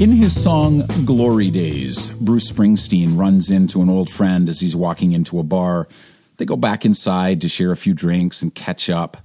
In his song Glory Days, Bruce Springsteen runs into an old friend as he's walking into a bar. They go back inside to share a few drinks and catch up.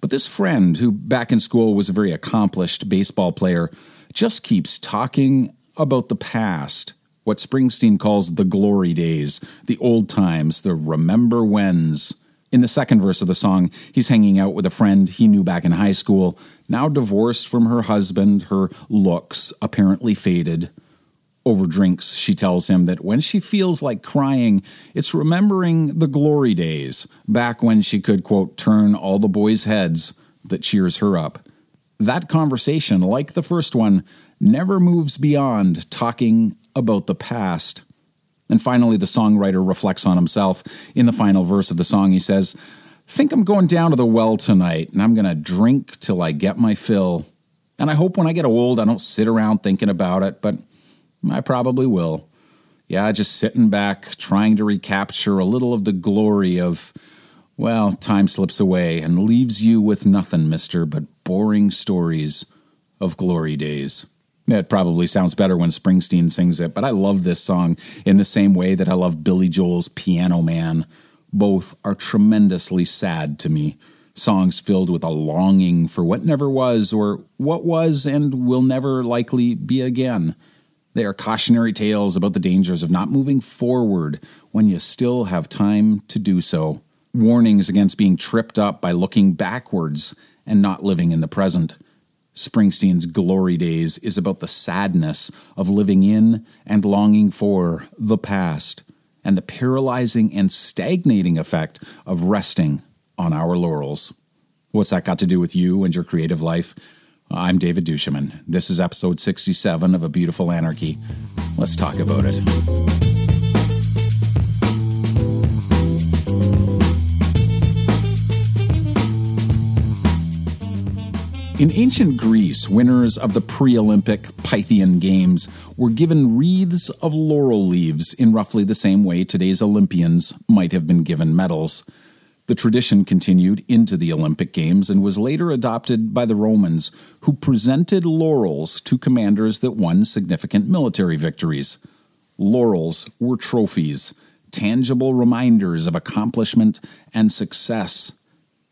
But this friend, who back in school was a very accomplished baseball player, just keeps talking about the past, what Springsteen calls the glory days, the old times, the remember whens. In the second verse of the song, he's hanging out with a friend he knew back in high school, now divorced from her husband, her looks apparently faded. Over drinks, she tells him that when she feels like crying, it's remembering the glory days, back when she could, quote, turn all the boys' heads, that cheers her up. That conversation, like the first one, never moves beyond talking about the past. And finally, the songwriter reflects on himself. In the final verse of the song, he says, Think I'm going down to the well tonight, and I'm going to drink till I get my fill. And I hope when I get old, I don't sit around thinking about it, but I probably will. Yeah, just sitting back, trying to recapture a little of the glory of, well, time slips away and leaves you with nothing, mister, but boring stories of glory days. It probably sounds better when Springsteen sings it, but I love this song in the same way that I love Billy Joel's Piano Man. Both are tremendously sad to me. Songs filled with a longing for what never was, or what was and will never likely be again. They are cautionary tales about the dangers of not moving forward when you still have time to do so. Warnings against being tripped up by looking backwards and not living in the present. Springsteen's Glory Days is about the sadness of living in and longing for the past, and the paralyzing and stagnating effect of resting on our laurels. What's that got to do with you and your creative life? I'm David Duchemin. This is episode 67 of A Beautiful Anarchy. Let's talk about it. In ancient Greece, winners of the pre Olympic Pythian Games were given wreaths of laurel leaves in roughly the same way today's Olympians might have been given medals. The tradition continued into the Olympic Games and was later adopted by the Romans, who presented laurels to commanders that won significant military victories. Laurels were trophies, tangible reminders of accomplishment and success.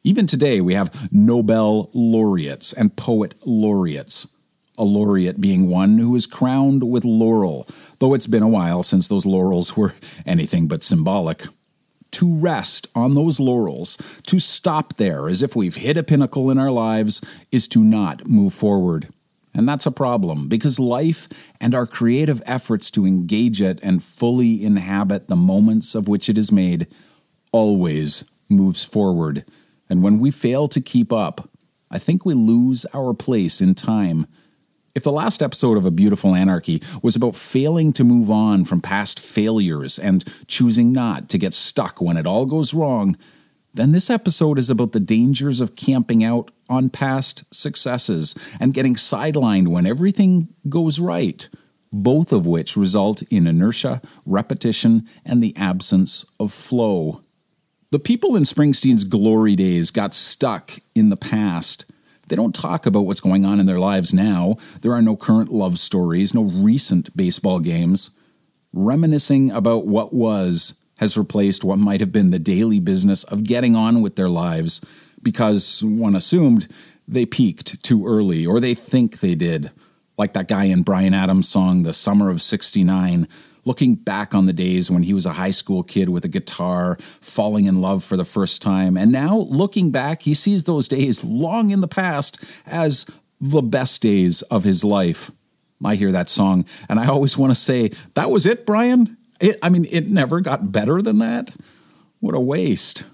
Even today, we have Nobel laureates and poet laureates. A laureate being one who is crowned with laurel, though it's been a while since those laurels were anything but symbolic. To rest on those laurels, to stop there as if we've hit a pinnacle in our lives, is to not move forward. And that's a problem because life and our creative efforts to engage it and fully inhabit the moments of which it is made always moves forward and when we fail to keep up, I think we lose our place in time. If the last episode of A Beautiful Anarchy was about failing to move on from past failures and choosing not to get stuck when it all goes wrong, then this episode is about the dangers of camping out on past successes and getting sidelined when everything goes right, both of which result in inertia, repetition, and the absence of flow. The people in Springsteen's glory days got stuck in the past. They don't talk about what's going on in their lives now. There are no current love stories, no recent baseball games. Reminiscing about what was has replaced what might have been the daily business of getting on with their lives because one assumed they peaked too early or they think they did. Like that guy in Bryan Adams' song, The Summer of 69, looking back on the days when he was a high school kid with a guitar, falling in love for the first time. And now, looking back, he sees those days long in the past as the best days of his life. I hear that song, and I always want to say, That was it, Bryan? It, I mean, it never got better than that? What a waste.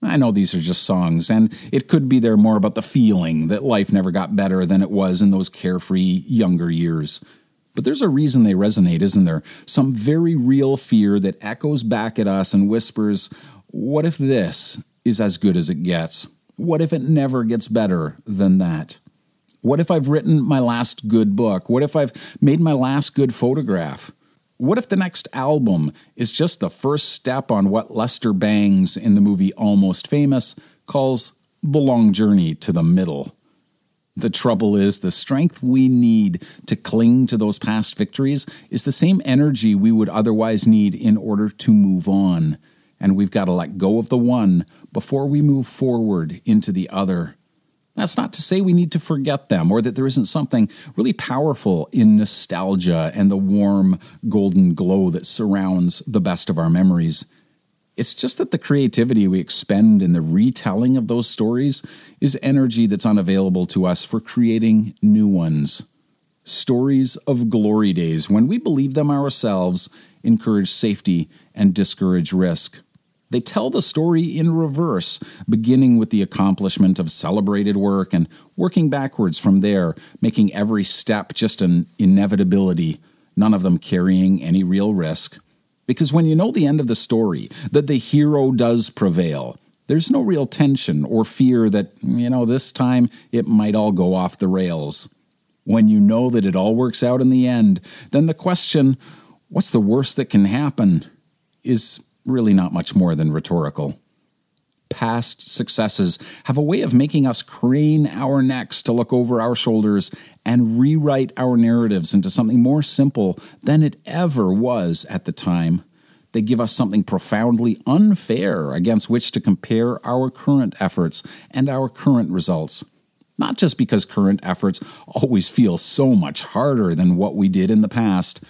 I know these are just songs, and it could be there more about the feeling that life never got better than it was in those carefree younger years. But there's a reason they resonate, isn't there? Some very real fear that echoes back at us and whispers, What if this is as good as it gets? What if it never gets better than that? What if I've written my last good book? What if I've made my last good photograph? What if the next album is just the first step on what Lester Bangs in the movie Almost Famous calls the long journey to the middle? The trouble is, the strength we need to cling to those past victories is the same energy we would otherwise need in order to move on. And we've got to let go of the one before we move forward into the other. That's not to say we need to forget them or that there isn't something really powerful in nostalgia and the warm golden glow that surrounds the best of our memories. It's just that the creativity we expend in the retelling of those stories is energy that's unavailable to us for creating new ones. Stories of glory days, when we believe them ourselves, encourage safety and discourage risk. They tell the story in reverse, beginning with the accomplishment of celebrated work and working backwards from there, making every step just an inevitability, none of them carrying any real risk. Because when you know the end of the story, that the hero does prevail, there's no real tension or fear that, you know, this time it might all go off the rails. When you know that it all works out in the end, then the question, what's the worst that can happen, is really not much more than rhetorical. Past successes have a way of making us crane our necks to look over our shoulders and rewrite our narratives into something more simple than it ever was at the time. They give us something profoundly unfair against which to compare our current efforts and our current results. Not just because current efforts always feel so much harder than what we did in the past,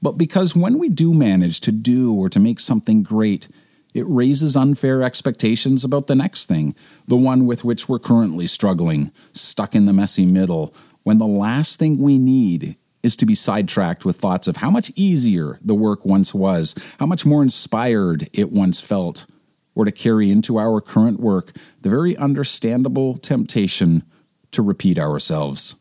but because when we do manage to do or to make something great, it raises unfair expectations about the next thing, the one with which we're currently struggling, stuck in the messy middle, when the last thing we need is to be sidetracked with thoughts of how much easier the work once was, how much more inspired it once felt, or to carry into our current work the very understandable temptation to repeat ourselves.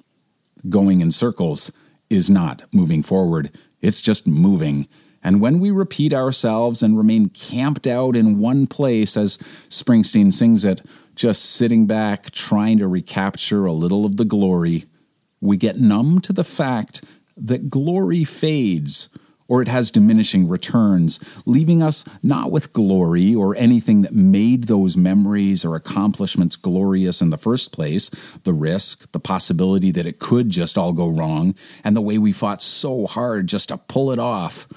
Going in circles is not moving forward. It's just moving. And when we repeat ourselves and remain camped out in one place, as Springsteen sings it, just sitting back trying to recapture a little of the glory, we get numb to the fact that glory fades or it has diminishing returns, leaving us not with glory or anything that made those memories or accomplishments glorious in the first place the risk, the possibility that it could just all go wrong, and the way we fought so hard just to pull it off.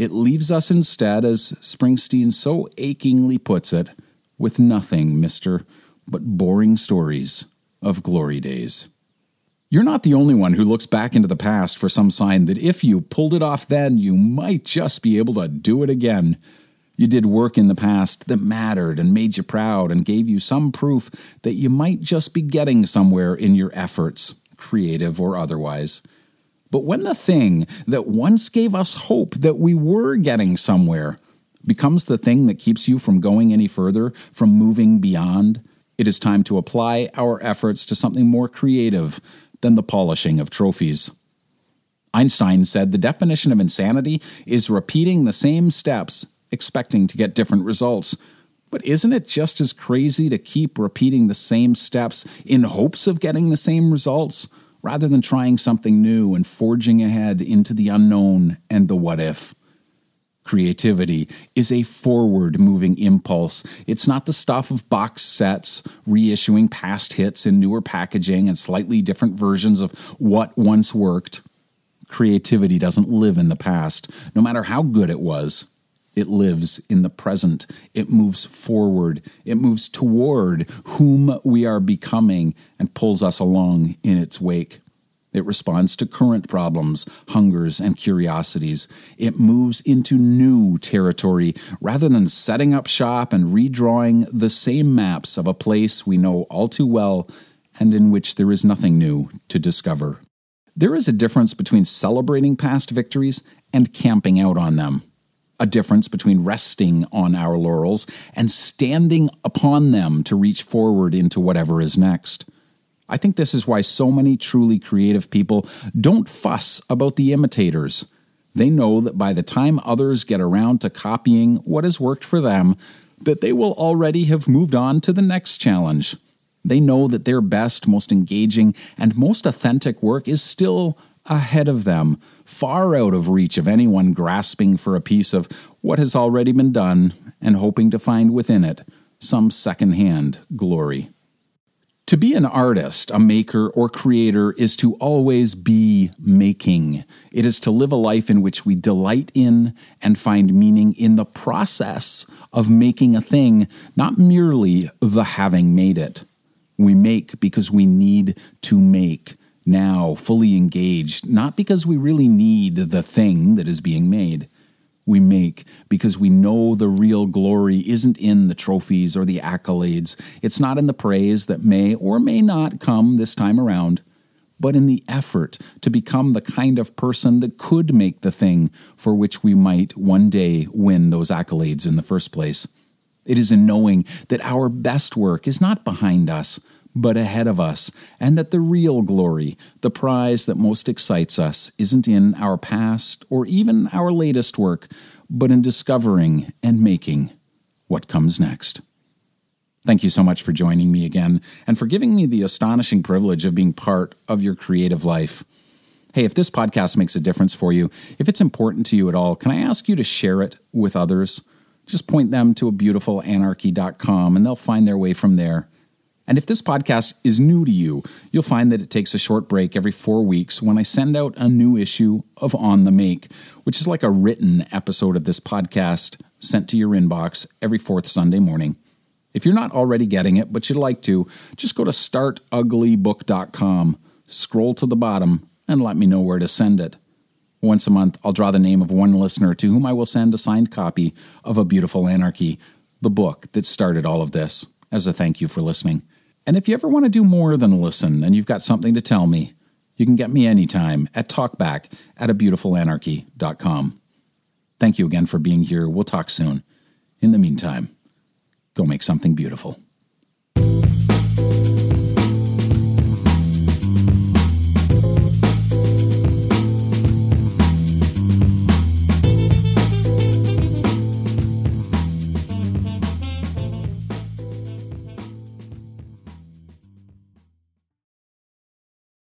It leaves us instead, as Springsteen so achingly puts it, with nothing, mister, but boring stories of glory days. You're not the only one who looks back into the past for some sign that if you pulled it off then, you might just be able to do it again. You did work in the past that mattered and made you proud and gave you some proof that you might just be getting somewhere in your efforts, creative or otherwise. But when the thing that once gave us hope that we were getting somewhere becomes the thing that keeps you from going any further, from moving beyond, it is time to apply our efforts to something more creative, than the polishing of trophies. Einstein said the definition of insanity is repeating the same steps, expecting to get different results. But isn't it just as crazy to keep repeating the same steps in hopes of getting the same results, rather than trying something new and forging ahead into the unknown and the what if? Creativity is a forward moving impulse. It's not the stuff of box sets, reissuing past hits in newer packaging and slightly different versions of what once worked. Creativity doesn't live in the past, no matter how good it was. It lives in the present. It moves forward. It moves toward whom we are becoming and pulls us along in its wake. It responds to current problems, hungers, and curiosities. It moves into new territory rather than setting up shop and redrawing the same maps of a place we know all too well and in which there is nothing new to discover. There is a difference between celebrating past victories and camping out on them. A difference between resting on our laurels and standing upon them to reach forward into whatever is next. I think this is why so many truly creative people don't fuss about the imitators. They know that by the time others get around to copying what has worked for them, that they will already have moved on to the next challenge. They know that their best, most engaging, and most authentic work is still ahead of them, far out of reach of anyone grasping for a piece of what has already been done and hoping to find within it some second-hand glory. To be an artist, a maker, or creator is to always be making. It is to live a life in which we delight in and find meaning in the process of making a thing, not merely the having made it. We make because we need to make now, fully engaged, not because we really need the thing that is being made we make because we know the real glory isn't in the trophies or the accolades. It's not in the praise that may or may not come this time around, but in the effort to become the kind of person that could make the thing for which we might one day win those accolades in the first place. It is in knowing that our best work is not behind us, but ahead of us, and that the real glory, the prize that most excites us, isn't in our past or even our latest work, but in discovering and making what comes next. Thank you so much for joining me again and for giving me the astonishing privilege of being part of your creative life. Hey, if this podcast makes a difference for you, if it's important to you at all, can I ask you to share it with others? Just point them to a beautifulanarchy.com and they'll find their way from there. And if this podcast is new to you, you'll find that it takes a short break every four weeks when I send out a new issue of On the Make, which is like a written episode of this podcast sent to your inbox every fourth Sunday morning. If you're not already getting it, but you'd like to, just go to startuglybook.com, scroll to the bottom, and let me know where to send it. Once a month, I'll draw the name of one listener to whom I will send a signed copy of A Beautiful Anarchy, the book that started all of this, as a thank you for listening. And if you ever want to do more than listen and you've got something to tell me, you can get me anytime at talkback at a beautifulanarchy.com. Thank you again for being here. We'll talk soon. In the meantime, go make something beautiful.